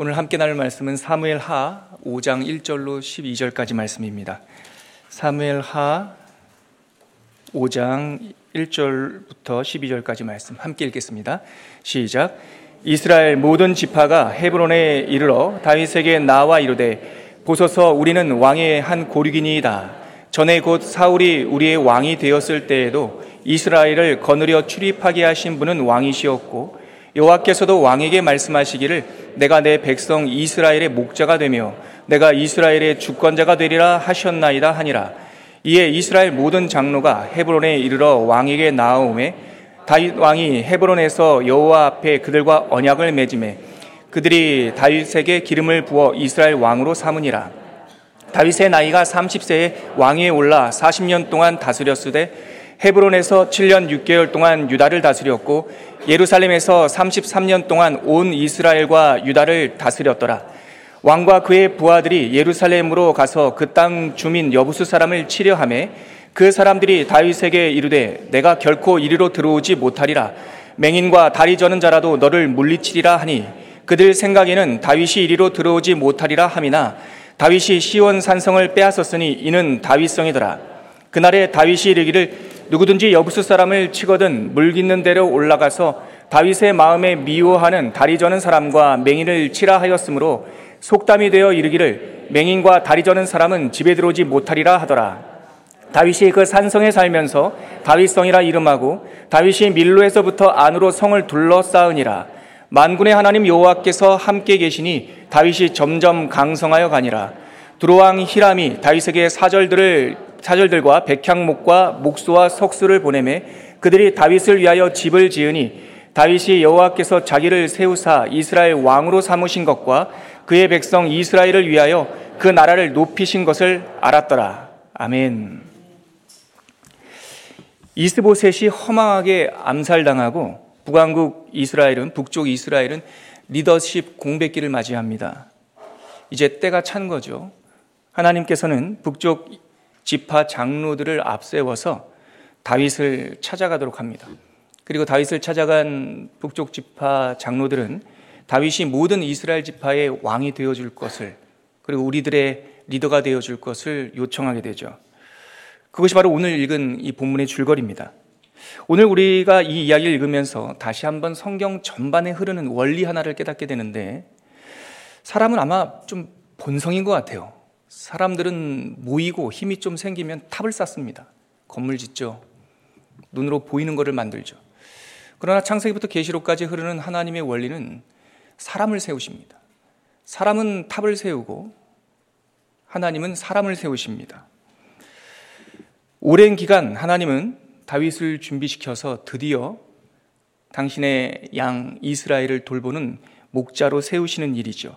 오늘 함께 나눌 말씀은 사무엘 하 5장 1절로 12절까지 말씀입니다. 사무엘 하 5장 1절부터 12절까지 말씀 함께 읽겠습니다. 시작. 이스라엘 모든 지파가 헤브론에 이르러 다윗에게 나와 이르되 보소서 우리는 왕의 한 고륙이니이다. 전에 곧 사울이 우리의 왕이 되었을 때에도 이스라엘을 거느려 출입하게 하신 분은 왕이시었고 여호와께서도 왕에게 말씀하시기를 내가 내 백성 이스라엘의 목자가 되며 내가 이스라엘의 주권자가 되리라 하셨나이다 하니라. 이에 이스라엘 모든 장로가 헤브론에 이르러 왕에게 나아오매 다윗 왕이 헤브론에서 여호와 앞에 그들과 언약을 맺음에 그들이 다윗에게 기름을 부어 이스라엘 왕으로 삼으니라. 다윗의 나이가 30세에 왕위에 올라 40년 동안 다스렸으되 헤브론에서 7년 6개월 동안 유다를 다스렸고 예루살렘에서 33년 동안 온 이스라엘과 유다를 다스렸더라. 왕과 그의 부하들이 예루살렘으로 가서 그 땅 주민 여부수 사람을 치려함에 그 사람들이 다윗에게 이르되 내가 결코 이리로 들어오지 못하리라 맹인과 다리 저는 자라도 너를 물리치리라 하니 그들 생각에는 다윗이 이리로 들어오지 못하리라 함이나 다윗이 시온 산성을 빼앗았으니 이는 다윗성이더라 그날에 다윗이 이르기를 누구든지 여부수 사람을 치거든 물 깃는 대로 올라가서 다윗의 마음에 미워하는 다리 저는 사람과 맹인을 치라 하였으므로 속담이 되어 이르기를 맹인과 다리 저는 사람은 집에 들어오지 못하리라 하더라. 다윗이 그 산성에 살면서 다윗성이라 이름하고 다윗이 밀로에서부터 안으로 성을 둘러싸으니라. 만군의 하나님 여호와께서 함께 계시니 다윗이 점점 강성하여 가니라. 두로왕 히람이 다윗에게 사절들을 사절들과 백향목과 목수와 석수를 보내매 그들이 다윗을 위하여 집을 지으니 다윗이 여호와께서 자기를 세우사 이스라엘 왕으로 삼으신 것과 그의 백성 이스라엘을 위하여 그 나라를 높이신 것을 알았더라. 아멘. 이스보셋이 허망하게 암살당하고 북왕국 이스라엘은 북쪽 이스라엘은 리더십 공백기를 맞이합니다. 이제 때가 찬 거죠. 하나님께서는 북쪽 지파 장로들을 앞세워서 다윗을 찾아가도록 합니다. 그리고 다윗을 찾아간 북쪽 지파 장로들은 다윗이 모든 이스라엘 지파의 왕이 되어 줄 것을 그리고 우리들의 리더가 되어 줄 것을 요청하게 되죠. 그것이 바로 오늘 읽은 이 본문의 줄거리입니다. 오늘 우리가 이 이야기를 읽으면서 다시 한번 성경 전반에 흐르는 원리 하나를 깨닫게 되는데 사람은 아마 좀 본성인 것 같아요. 사람들은 모이고 힘이 좀 생기면 탑을 쌓습니다. 건물 짓죠. 눈으로 보이는 것을 만들죠. 그러나 창세기부터 계시록까지 흐르는 하나님의 원리는 사람을 세우십니다. 사람은 탑을 세우고 하나님은 사람을 세우십니다. 오랜 기간 하나님은 다윗을 준비시켜서 드디어 당신의 양 이스라엘을 돌보는 목자로 세우시는 일이죠.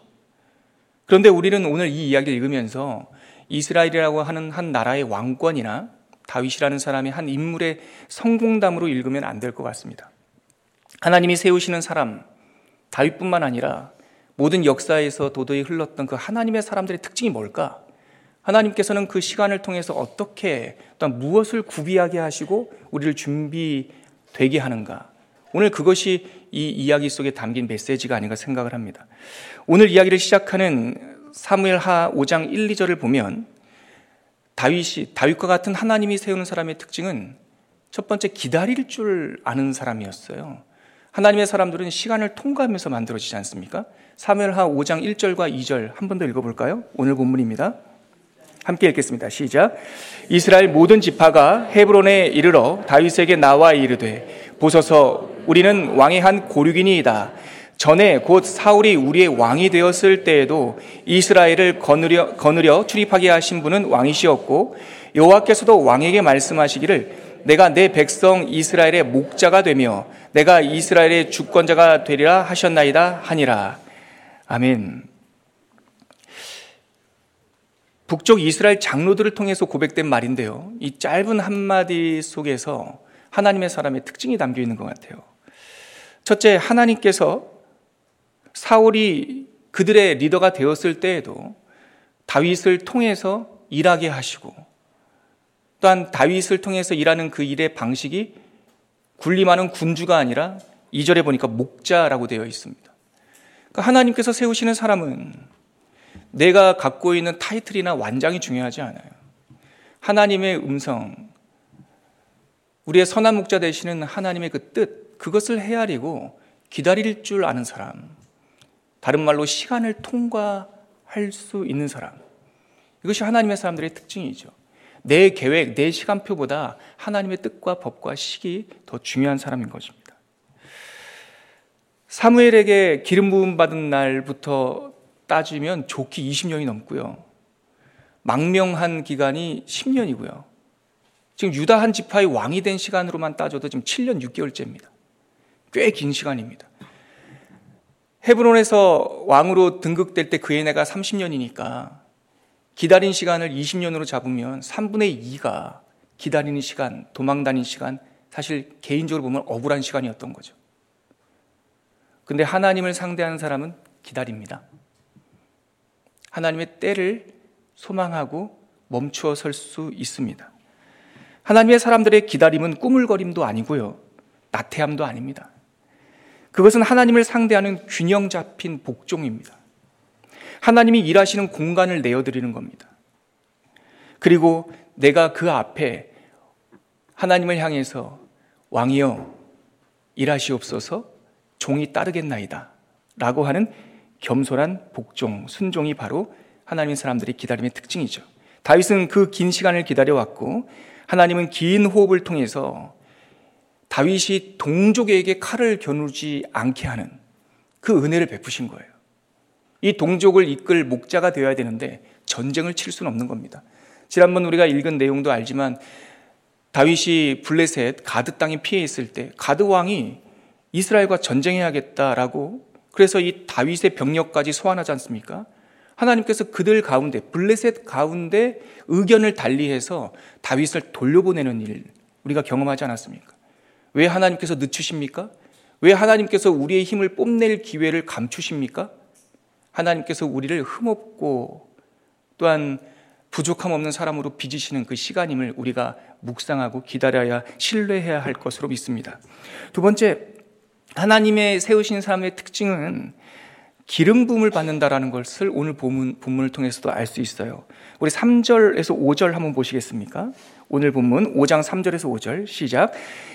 그런데 우리는 오늘 이 이야기를 읽으면서 이스라엘이라고 하는 한 나라의 왕권이나 다윗이라는 사람의 한 인물의 성공담으로 읽으면 안 될 것 같습니다. 하나님이 세우시는 사람, 다윗뿐만 아니라 모든 역사에서 도도히 흘렀던 그 하나님의 사람들의 특징이 뭘까? 하나님께서는 그 시간을 통해서 어떻게 또한 무엇을 구비하게 하시고 우리를 준비되게 하는가? 오늘 그것이 이 이야기 속에 담긴 메시지가 아닌가 생각을 합니다. 오늘 이야기를 시작하는 사무엘 하 5장 1, 2절을 보면 다윗이 다윗과 같은 하나님이 세우는 사람의 특징은 첫 번째 기다릴 줄 아는 사람이었어요. 하나님의 사람들은 시간을 통과하면서 만들어지지 않습니까? 사무엘 하 5장 1절과 2절 한 번 더 읽어볼까요? 오늘 본문입니다. 함께 읽겠습니다. 시작. 이스라엘 모든 지파가 헤브론에 이르러 다윗에게 나와 이르되 보소서 우리는 왕의 한 고륙이니이다. 전에 곧 사울이 우리의 왕이 되었을 때에도 이스라엘을 거느려, 거느려 출입하게 하신 분은 왕이시었고 여호와께서도 왕에게 말씀하시기를 내가 내 백성 이스라엘의 목자가 되며 내가 이스라엘의 주권자가 되리라 하셨나이다 하니라. 아멘. 북쪽 이스라엘 장로들을 통해서 고백된 말인데요. 이 짧은 한마디 속에서 하나님의 사람의 특징이 담겨 있는 것 같아요. 첫째, 하나님께서 사울이 그들의 리더가 되었을 때에도 다윗을 통해서 일하게 하시고 또한 다윗을 통해서 일하는 그 일의 방식이 군림하는 군주가 아니라 이절에 보니까 목자라고 되어 있습니다. 그러니까 하나님께서 세우시는 사람은 내가 갖고 있는 타이틀이나 완장이 중요하지 않아요. 하나님의 음성, 우리의 선한 목자 되시는 하나님의 그 뜻, 그것을 헤아리고 기다릴 줄 아는 사람. 다른 말로 시간을 통과할 수 있는 사람. 이것이 하나님의 사람들의 특징이죠. 내 계획, 내 시간표보다 하나님의 뜻과 법과 시기 더 중요한 사람인 것입니다. 사무엘에게 기름 부음 받은 날부터 따지면 좋기 20년이 넘고요. 망명한 기간이 10년이고요. 지금 유다 한 지파의 왕이 된 시간으로만 따져도 지금 7년 6개월째입니다. 꽤 긴 시간입니다. 헤브론에서 왕으로 등극될 때 그의 나가 30년이니까 기다린 시간을 20년으로 잡으면 3분의 2가 기다리는 시간, 도망 다닌 시간, 사실 개인적으로 보면 억울한 시간이었던 거죠. 근데 하나님을 상대하는 사람은 기다립니다. 하나님의 때를 소망하고 멈추어 설 수 있습니다. 하나님의 사람들의 기다림은 꾸물거림도 아니고요. 나태함도 아닙니다. 그것은 하나님을 상대하는 균형 잡힌 복종입니다. 하나님이 일하시는 공간을 내어드리는 겁니다. 그리고 내가 그 앞에 하나님을 향해서 왕이여 일하시옵소서 종이 따르겠나이다 라고 하는 겸손한 복종, 순종이 바로 하나님의 사람들의 기다림의 특징이죠. 다윗은 그 긴 시간을 기다려왔고 하나님은 긴 호흡을 통해서 다윗이 동족에게 칼을 겨누지 않게 하는 그 은혜를 베푸신 거예요. 이 동족을 이끌 목자가 되어야 되는데 전쟁을 칠 수는 없는 겁니다. 지난번 우리가 읽은 내용도 알지만 다윗이 블레셋 가드 땅에 피해 있을 때 가드 왕이 이스라엘과 전쟁해야겠다라고 그래서 이 다윗의 병력까지 소환하지 않습니까? 하나님께서 그들 가운데 블레셋 가운데 의견을 달리해서 다윗을 돌려보내는 일 우리가 경험하지 않았습니까? 왜 하나님께서 늦추십니까? 왜 하나님께서 우리의 힘을 뽐낼 기회를 감추십니까? 하나님께서 우리를 흠없고 또한 부족함 없는 사람으로 빚으시는 그 시간임을 우리가 묵상하고 기다려야 신뢰해야 할 것으로 믿습니다. 두 번째, 하나님의 세우신 사람의 특징은 기름 부음을 받는다라는 것을 오늘 본문, 본문을 통해서도 알 수 있어요. 우리 3절에서 5절 한번 보시겠습니까? 오늘 본문 5장 3절에서 5절 시작.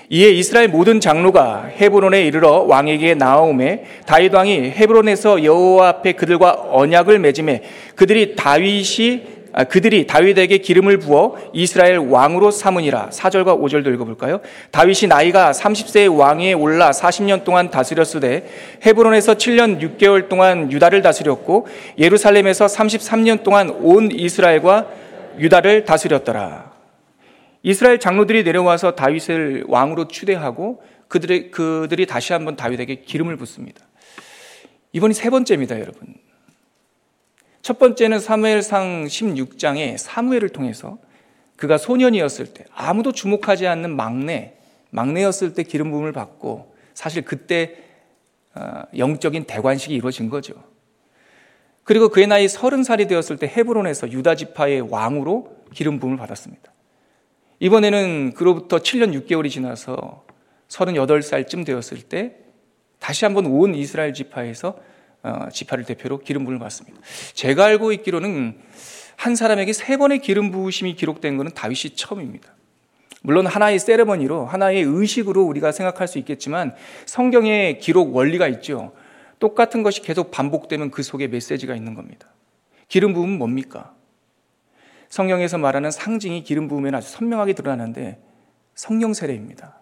이에 이스라엘 모든 장로가 헤브론에 이르러 왕에게 나아오매 다윗 왕이 헤브론에서 여호와 앞에 그들과 언약을 맺음에 그들이 다윗이 아, 그들이 다윗에게 기름을 부어 이스라엘 왕으로 삼으니라. 4절과 5절도 읽어볼까요? 다윗이 나이가 30세의 왕위에 올라 40년 동안 다스렸으되 헤브론에서 7년 6개월 동안 유다를 다스렸고 예루살렘에서 33년 동안 온 이스라엘과 유다를 다스렸더라. 이스라엘 장로들이 내려와서 다윗을 왕으로 추대하고 그들이, 그들이 다시 한번 다윗에게 기름을 붓습니다. 이번이 세 번째입니다, 여러분. 첫 번째는 사무엘상 16장에 사무엘을 통해서 그가 소년이었을 때 아무도 주목하지 않는 막내, 막내였을 때 기름 부음을 받고 사실 그때 어, 영적인 대관식이 이루어진 거죠. 그리고 그의 나이 서른 살이 되었을 때 헤브론에서 유다 지파의 왕으로 기름 부음을 받았습니다. 이번에는 그로부터 7년 6개월이 지나서 38살쯤 되었을 때 다시 한번 온 이스라엘 지파에서 어, 지파를 대표로 기름 부음을 받습니다. 제가 알고 있기로는 한 사람에게 세 번의 기름 부으심이 기록된 것은 다윗이 처음입니다. 물론 하나의 세레머니로 하나의 의식으로 우리가 생각할 수 있겠지만 성경의 기록 원리가 있죠. 똑같은 것이 계속 반복되면 그 속에 메시지가 있는 겁니다. 기름 부음은 뭡니까? 성경에서 말하는 상징이 기름 부음에 아주 선명하게 드러나는데 성령 세례입니다.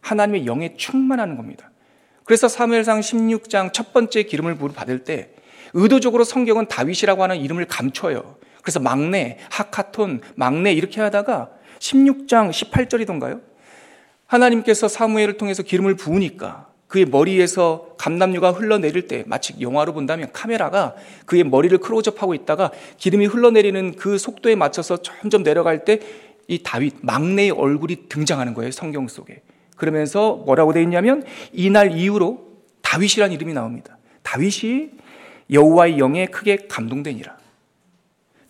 하나님의 영에 충만하는 겁니다. 그래서 사무엘상 16장 첫 번째 기름을 받을 때 의도적으로 성경은 다윗이라고 하는 이름을 감춰요. 그래서 막내, 하카톤, 막내 이렇게 하다가 16장 18절이던가요? 하나님께서 사무엘을 통해서 기름을 부으니까 그의 머리에서 감남류가 흘러내릴 때 마치 영화로 본다면 카메라가 그의 머리를 클로즈업하고 있다가 기름이 흘러내리는 그 속도에 맞춰서 점점 내려갈 때 이 다윗 막내의 얼굴이 등장하는 거예요 성경 속에 그러면서 뭐라고 되어 있냐면 이날 이후로 다윗이라는 이름이 나옵니다 다윗이 여호와의 영에 크게 감동되니라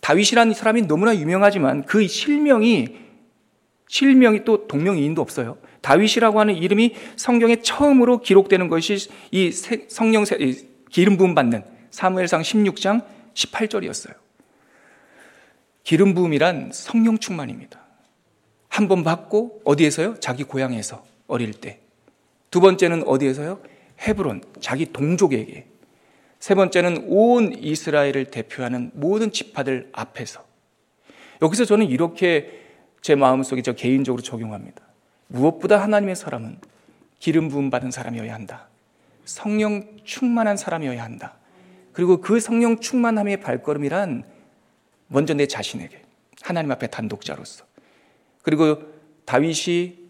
다윗이라는 사람이 너무나 유명하지만 그 실명이 실명이 또 동명이인도 없어요 다윗이라고 하는 이름이 성경에 처음으로 기록되는 것이 이 성령 기름 부음 받는 사무엘상 16장 18절이었어요. 기름 부음이란 성령 충만입니다. 한 번 받고 어디에서요? 자기 고향에서 어릴 때. 두 번째는 어디에서요? 헤브론, 자기 동족에게. 세 번째는 온 이스라엘을 대표하는 모든 지파들 앞에서. 여기서 저는 이렇게 제 마음속에 저 개인적으로 적용합니다. 무엇보다 하나님의 사람은 기름 부음 받은 사람이어야 한다. 성령 충만한 사람이어야 한다. 그리고 그 성령 충만함의 발걸음이란 먼저 내 자신에게 하나님 앞에 단독자로서 그리고 다윗이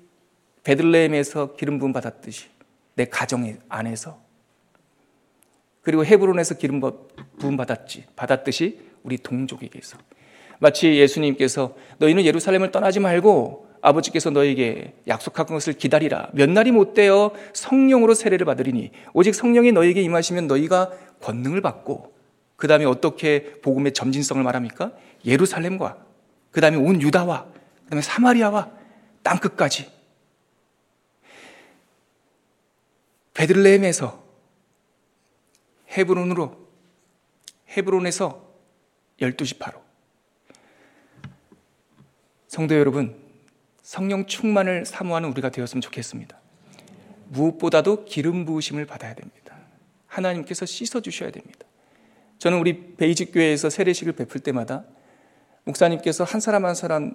베들레헴에서 기름 부음 받았듯이 내 가정 안에서 그리고 헤브론에서 기름 부음 받았지 받았듯이 우리 동족에게서 마치 예수님께서 너희는 예루살렘을 떠나지 말고 아버지께서 너에게 약속한 것을 기다리라. 몇 날이 못 되어 성령으로 세례를 받으리니 오직 성령이 너에게 임하시면 너희가 권능을 받고 그 다음에 어떻게 복음의 점진성을 말합니까? 예루살렘과 그 다음에 온 유다와 그 다음에 사마리아와 땅 끝까지 베들레헴에서 헤브론으로 헤브론에서 열두 지파로 성도 여러분 성령 충만을 사모하는 우리가 되었으면 좋겠습니다. 무엇보다도 기름 부으심을 받아야 됩니다. 하나님께서 씻어 주셔야 됩니다. 저는 우리 베이직 교회에서 세례식을 베풀 때마다 목사님께서 한 사람 한 사람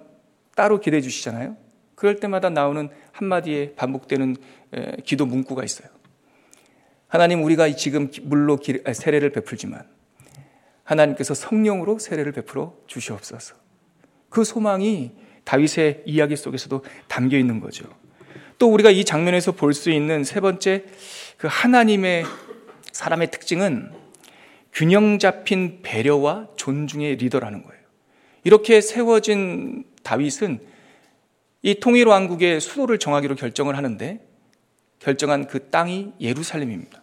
따로 기도해 주시잖아요. 그럴 때마다 나오는 한마디에 반복되는 기도 문구가 있어요. 하나님 우리가 지금 물로 세례를 베풀지만 하나님께서 성령으로 세례를 베풀어 주시옵소서. 그 소망이 다윗의 이야기 속에서도 담겨 있는 거죠. 또 우리가 이 장면에서 볼 수 있는 세 번째 그 하나님의 사람의 특징은 균형 잡힌 배려와 존중의 리더라는 거예요. 이렇게 세워진 다윗은 이 통일 왕국의 수도를 정하기로 결정을 하는데 결정한 그 땅이 예루살렘입니다.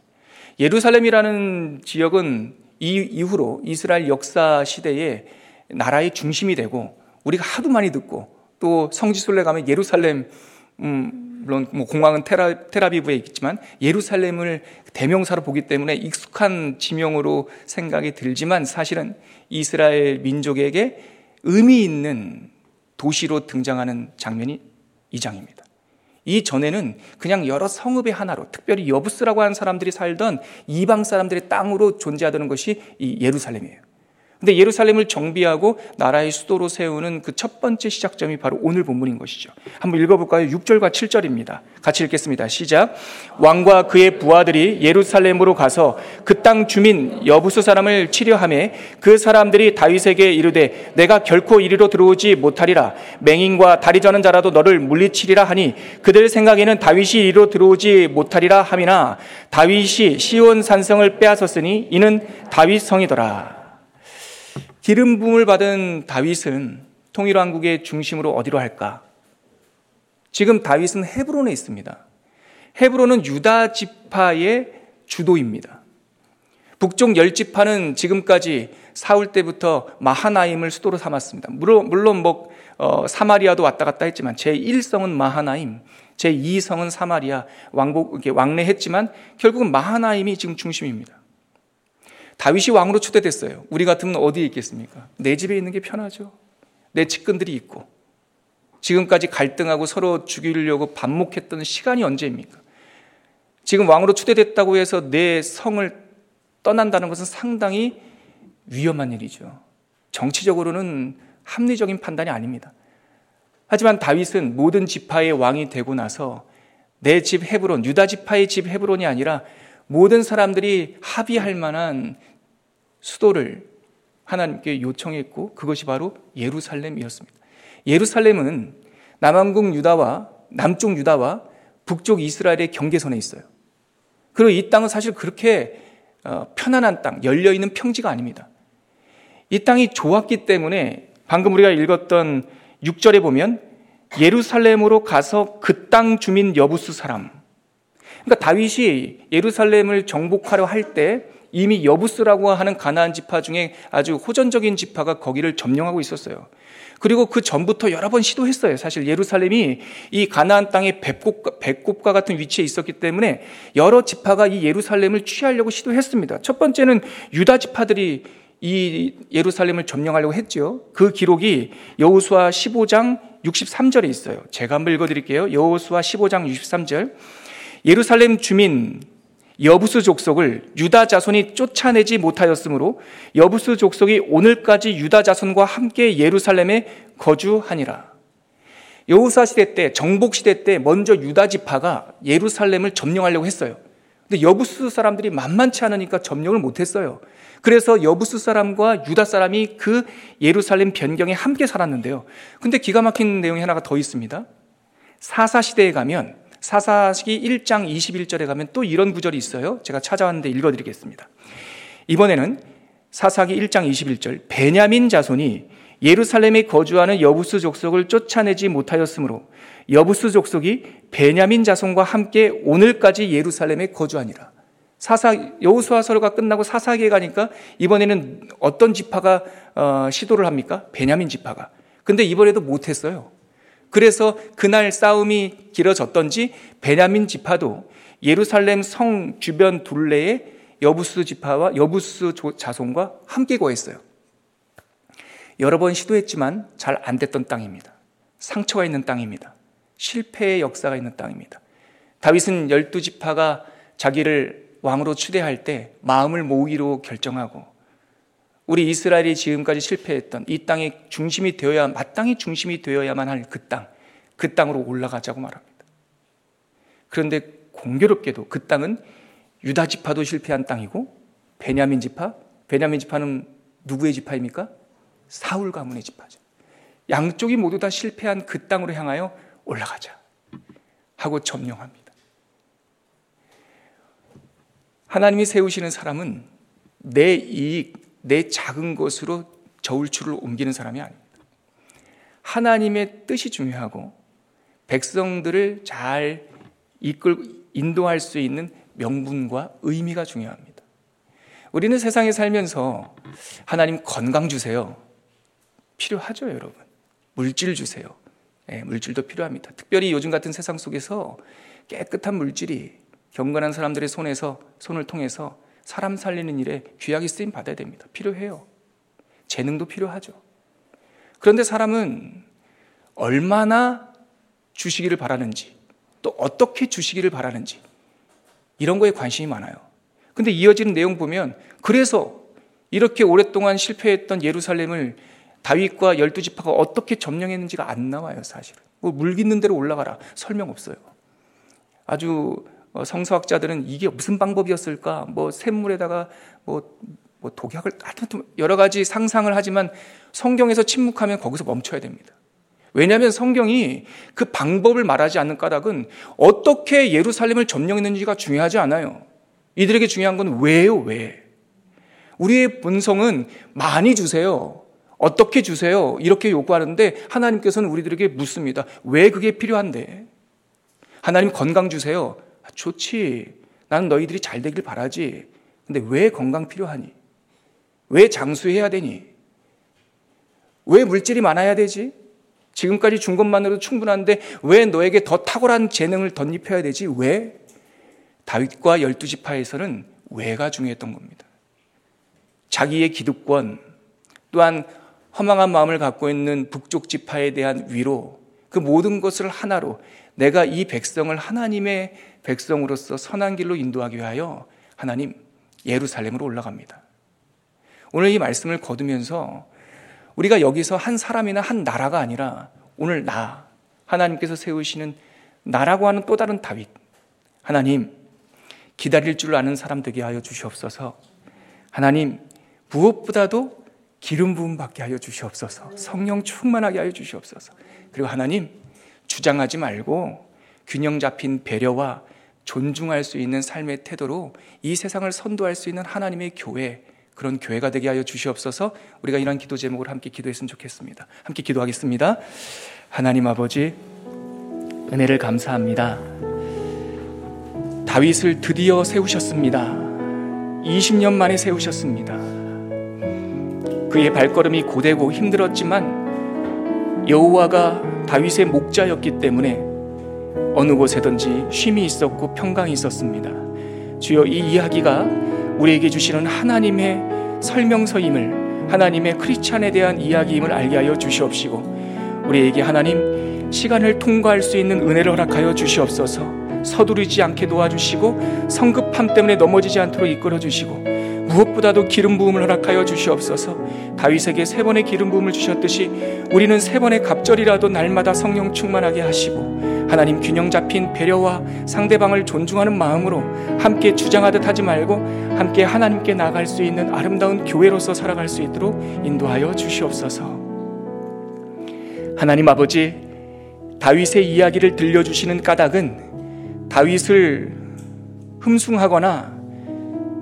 예루살렘이라는 지역은 이 이후로 이스라엘 역사 시대에 나라의 중심이 되고 우리가 하도 많이 듣고 또 성지순례 가면 예루살렘 음, 물론 뭐 공항은 테라, 테라비브에 있지만 예루살렘을 대명사로 보기 때문에 익숙한 지명으로 생각이 들지만 사실은 이스라엘 민족에게 의미 있는 도시로 등장하는 장면이 이 장입니다. 이 전에는 그냥 여러 성읍의 하나로 특별히 여부스라고 하는 사람들이 살던 이방 사람들의 땅으로 존재하던 것이 이 예루살렘이에요. 근데 예루살렘을 정비하고 나라의 수도로 세우는 그 첫 번째 시작점이 바로 오늘 본문인 것이죠. 한번 읽어볼까요? 6절과 7절입니다. 같이 읽겠습니다. 시작. 왕과 그의 부하들이 예루살렘으로 가서 그 땅 주민 여부수 사람을 치려함에 그 사람들이 다윗에게 이르되 내가 결코 이리로 들어오지 못하리라. 맹인과 다리 저는 자라도 너를 물리치리라 하니 그들 생각에는 다윗이 이리로 들어오지 못하리라 함이나 다윗이 시온 산성을 빼앗았으니 이는 다윗 성이더라. 기름 부음을 받은 다윗은 통일왕국의 중심으로 어디로 할까? 지금 다윗은 헤브론에 있습니다. 헤브론은 유다 지파의 주도입니다. 북쪽 열 지파는 지금까지 사울 때부터 마하나임을 수도로 삼았습니다. 물론 물론 뭐 어, 사마리아도 왔다 갔다 했지만 제 1성은 마하나임, 제 2성은 사마리아 이렇게 왕래했지만 결국은 마하나임이 지금 중심입니다. 다윗이 왕으로 초대됐어요. 우리 같으면 어디에 있겠습니까? 내 집에 있는 게 편하죠. 내 측근들이 있고. 지금까지 갈등하고 서로 죽이려고 반목했던 시간이 언제입니까? 지금 왕으로 초대됐다고 해서 내 성을 떠난다는 것은 상당히 위험한 일이죠. 정치적으로는 합리적인 판단이 아닙니다. 하지만 다윗은 모든 지파의 왕이 되고 나서 내 집 헤브론, 유다 지파의 집 헤브론이 아니라 모든 사람들이 합의할 만한 수도를 하나님께 요청했고 그것이 바로 예루살렘이었습니다. 예루살렘은 남왕국 유다와 남쪽 유다와 북쪽 이스라엘의 경계선에 있어요. 그리고 이 땅은 사실 그렇게 어, 편안한 땅, 열려 있는 평지가 아닙니다. 이 땅이 좋았기 때문에 방금 우리가 읽었던 6절에 보면 예루살렘으로 가서 그 땅 주민 여부수 사람. 그러니까 다윗이 예루살렘을 정복하려 할 때 이미 여부스라고 하는 가나안 지파 중에 아주 호전적인 지파가 거기를 점령하고 있었어요. 그리고 그 전부터 여러 번 시도했어요. 사실 예루살렘이 이 가나안 땅의 배꼽과, 배꼽과 같은 위치에 있었기 때문에 여러 지파가 이 예루살렘을 취하려고 시도했습니다. 첫 번째는 유다 지파들이 이 예루살렘을 점령하려고 했죠. 그 기록이 여호수아 15장 63절에 있어요. 제가 한번 읽어 드릴게요. 여호수아 15장 63절. 예루살렘 주민 여부스 족속을 유다 자손이 쫓아내지 못하였으므로 여부스 족속이 오늘까지 유다 자손과 함께 예루살렘에 거주하니라. 여호사 시대 때 정복 시대 때 먼저 유다 지파가 예루살렘을 점령하려고 했어요. 근데 여부스 사람들이 만만치 않으니까 점령을 못 했어요. 그래서 여부스 사람과 유다 사람이 그 예루살렘 변경에 함께 살았는데요. 근데 기가 막힌 내용이 하나가 더 있습니다. 사사 시대에 가면 사사기 1장 21절에 가면 또 이런 구절이 있어요. 제가 찾아왔는데 읽어드리겠습니다. 이번에는 사사기 1장 21절 베냐민 자손이 예루살렘에 거주하는 여부스 족속을 쫓아내지 못하였으므로 여부스 족속이 베냐민 자손과 함께 오늘까지 예루살렘에 거주하니라. 사사 여호수아서가 끝나고 사사기에 가니까 이번에는 어떤 지파가 어, 시도를 합니까? 베냐민 지파가. 근데 이번에도 못했어요. 그래서 그날 싸움이 길어졌던지 베냐민 지파도 예루살렘 성 주변 둘레에 여부스 지파와 여부스 자손과 함께 거했어요. 여러 번 시도했지만 잘 안 됐던 땅입니다. 상처가 있는 땅입니다. 실패의 역사가 있는 땅입니다. 다윗은 열두 지파가 자기를 왕으로 추대할 때 마음을 모으기로 결정하고 우리 이스라엘이 지금까지 실패했던 이 땅의 중심이 되어야 마땅히 중심이 되어야만 할 그 땅, 그 땅으로 올라가자고 말합니다. 그런데 공교롭게도 그 땅은 유다 지파도 실패한 땅이고 베냐민 지파, 베냐민 지파는 누구의 지파입니까? 사울 가문의 지파죠. 양쪽이 모두 다 실패한 그 땅으로 향하여 올라가자 하고 점령합니다. 하나님이 세우시는 사람은 내 이익, 내 작은 것으로 저울추를 옮기는 사람이 아닙니다. 하나님의 뜻이 중요하고 백성들을 잘 이끌 인도할 수 있는 명분과 의미가 중요합니다. 우리는 세상에 살면서 하나님 건강 주세요. 필요하죠, 여러분. 물질 주세요. 네, 물질도 필요합니다. 특별히 요즘 같은 세상 속에서 깨끗한 물질이 경건한 사람들의 손에서 손을 통해서 사람 살리는 일에 귀하게 쓰임 받아야 됩니다. 필요해요. 재능도 필요하죠. 그런데 사람은 얼마나 주시기를 바라는지, 또 어떻게 주시기를 바라는지, 이런 거에 관심이 많아요. 근데 이어지는 내용 보면, 그래서 이렇게 오랫동안 실패했던 예루살렘을 다윗과 열두 지파가 어떻게 점령했는지가 안 나와요, 사실은. 뭐 물깃는 대로 올라가라. 설명 없어요. 아주 어, 성서학자들은 이게 무슨 방법이었을까? 뭐 샘물에다가 뭐, 뭐 독약을 여러 가지 상상을 하지만 성경에서 침묵하면 거기서 멈춰야 됩니다. 왜냐하면 성경이 그 방법을 말하지 않는 까닭은 어떻게 예루살렘을 점령했는지가 중요하지 않아요. 이들에게 중요한 건 왜요, 왜? 우리의 본성은 많이 주세요. 어떻게 주세요? 이렇게 요구하는데 하나님께서는 우리들에게 묻습니다. 왜 그게 필요한데? 하나님 건강 주세요. 좋지. 나는 너희들이 잘 되길 바라지. 근데 왜 건강 필요하니? 왜 장수해야 되니? 왜 물질이 많아야 되지? 지금까지 준 것만으로도 충분한데 왜 너에게 더 탁월한 재능을 덧입혀야 되지? 왜? 다윗과 열두 지파에서는 왜가 중요했던 겁니다. 자기의 기득권 또한 허망한 마음을 갖고 있는 북쪽 지파에 대한 위로 그 모든 것을 하나로 내가 이 백성을 하나님의 백성으로서 선한 길로 인도하기 위하여 하나님 예루살렘으로 올라갑니다. 오늘 이 말씀을 거두면서 우리가 여기서 한 사람이나 한 나라가 아니라 오늘 나 하나님께서 세우시는 나라고 하는 또 다른 다윗 하나님 기다릴 줄 아는 사람 되게 하여 주시옵소서. 하나님 무엇보다도 기름 부음 받게 하여 주시옵소서. 성령 충만하게 하여 주시옵소서. 그리고 하나님 주장하지 말고 균형 잡힌 배려와 존중할 수 있는 삶의 태도로 이 세상을 선도할 수 있는 하나님의 교회, 그런 교회가 되게 하여 주시옵소서 우리가 이런 기도 제목을 함께 기도했으면 좋겠습니다. 함께 기도하겠습니다. 하나님 아버지, 은혜를 감사합니다. 다윗을 드디어 세우셨습니다. 20년 만에 세우셨습니다. 그의 발걸음이 고되고 힘들었지만 여호와가 다윗의 목자였기 때문에 어느 곳에든지 쉼이 있었고 평강이 있었습니다. 주여 이 이야기가 우리에게 주시는 하나님의 설명서임을 하나님의 크리스찬에 대한 이야기임을 알게 하여 주시옵시고 우리에게 하나님 시간을 통과할 수 있는 은혜를 허락하여 주시옵소서. 서두르지 않게 도와주시고 성급함 때문에 넘어지지 않도록 이끌어 주시고 무엇보다도 기름 부음을 허락하여 주시옵소서. 다윗에게 세 번의 기름 부음을 주셨듯이 우리는 세 번의 갑절이라도 날마다 성령 충만하게 하시고 하나님 균형 잡힌 배려와 상대방을 존중하는 마음으로 함께 주장하듯 하지 말고 함께 하나님께 나갈 수 있는 아름다운 교회로서 살아갈 수 있도록 인도하여 주시옵소서. 하나님 아버지 다윗의 이야기를 들려주시는 까닭은 다윗을 흠숭하거나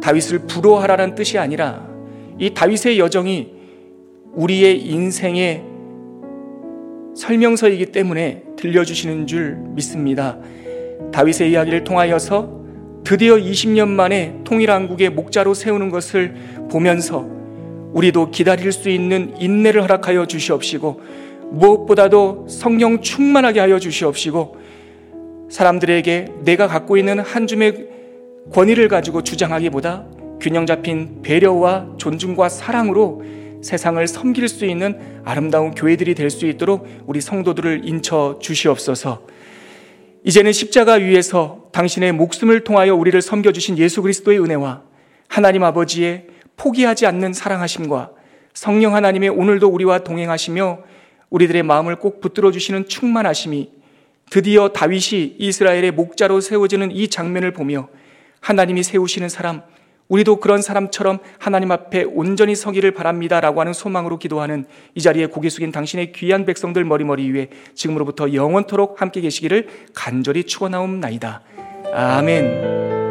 다윗을 부러워하라는 뜻이 아니라 이 다윗의 여정이 우리의 인생의 설명서이기 때문에 들려주시는 줄 믿습니다. 다윗의 이야기를 통하여서 드디어 20년 만에 통일한국의 목자로 세우는 것을 보면서 우리도 기다릴 수 있는 인내를 허락하여 주시옵시고 무엇보다도 성령 충만하게 하여 주시옵시고 사람들에게 내가 갖고 있는 한 줌의 권위를 가지고 주장하기보다 균형 잡힌 배려와 존중과 사랑으로 세상을 섬길 수 있는 아름다운 교회들이 될 수 있도록 우리 성도들을 인쳐 주시옵소서. 이제는 십자가 위에서 당신의 목숨을 통하여 우리를 섬겨주신 예수 그리스도의 은혜와 하나님 아버지의 포기하지 않는 사랑하심과 성령 하나님의 오늘도 우리와 동행하시며 우리들의 마음을 꼭 붙들어 주시는 충만하심이 드디어 다윗이 이스라엘의 목자로 세워지는 이 장면을 보며 하나님이 세우시는 사람, 우리도 그런 사람처럼 하나님 앞에 온전히 서기를 바랍니다. 라고 하는 소망으로 기도하는 이 자리에 고개 숙인 당신의 귀한 백성들 머리머리 위에 지금으로부터 영원토록 함께 계시기를 간절히 축원하옵나이다. 아멘.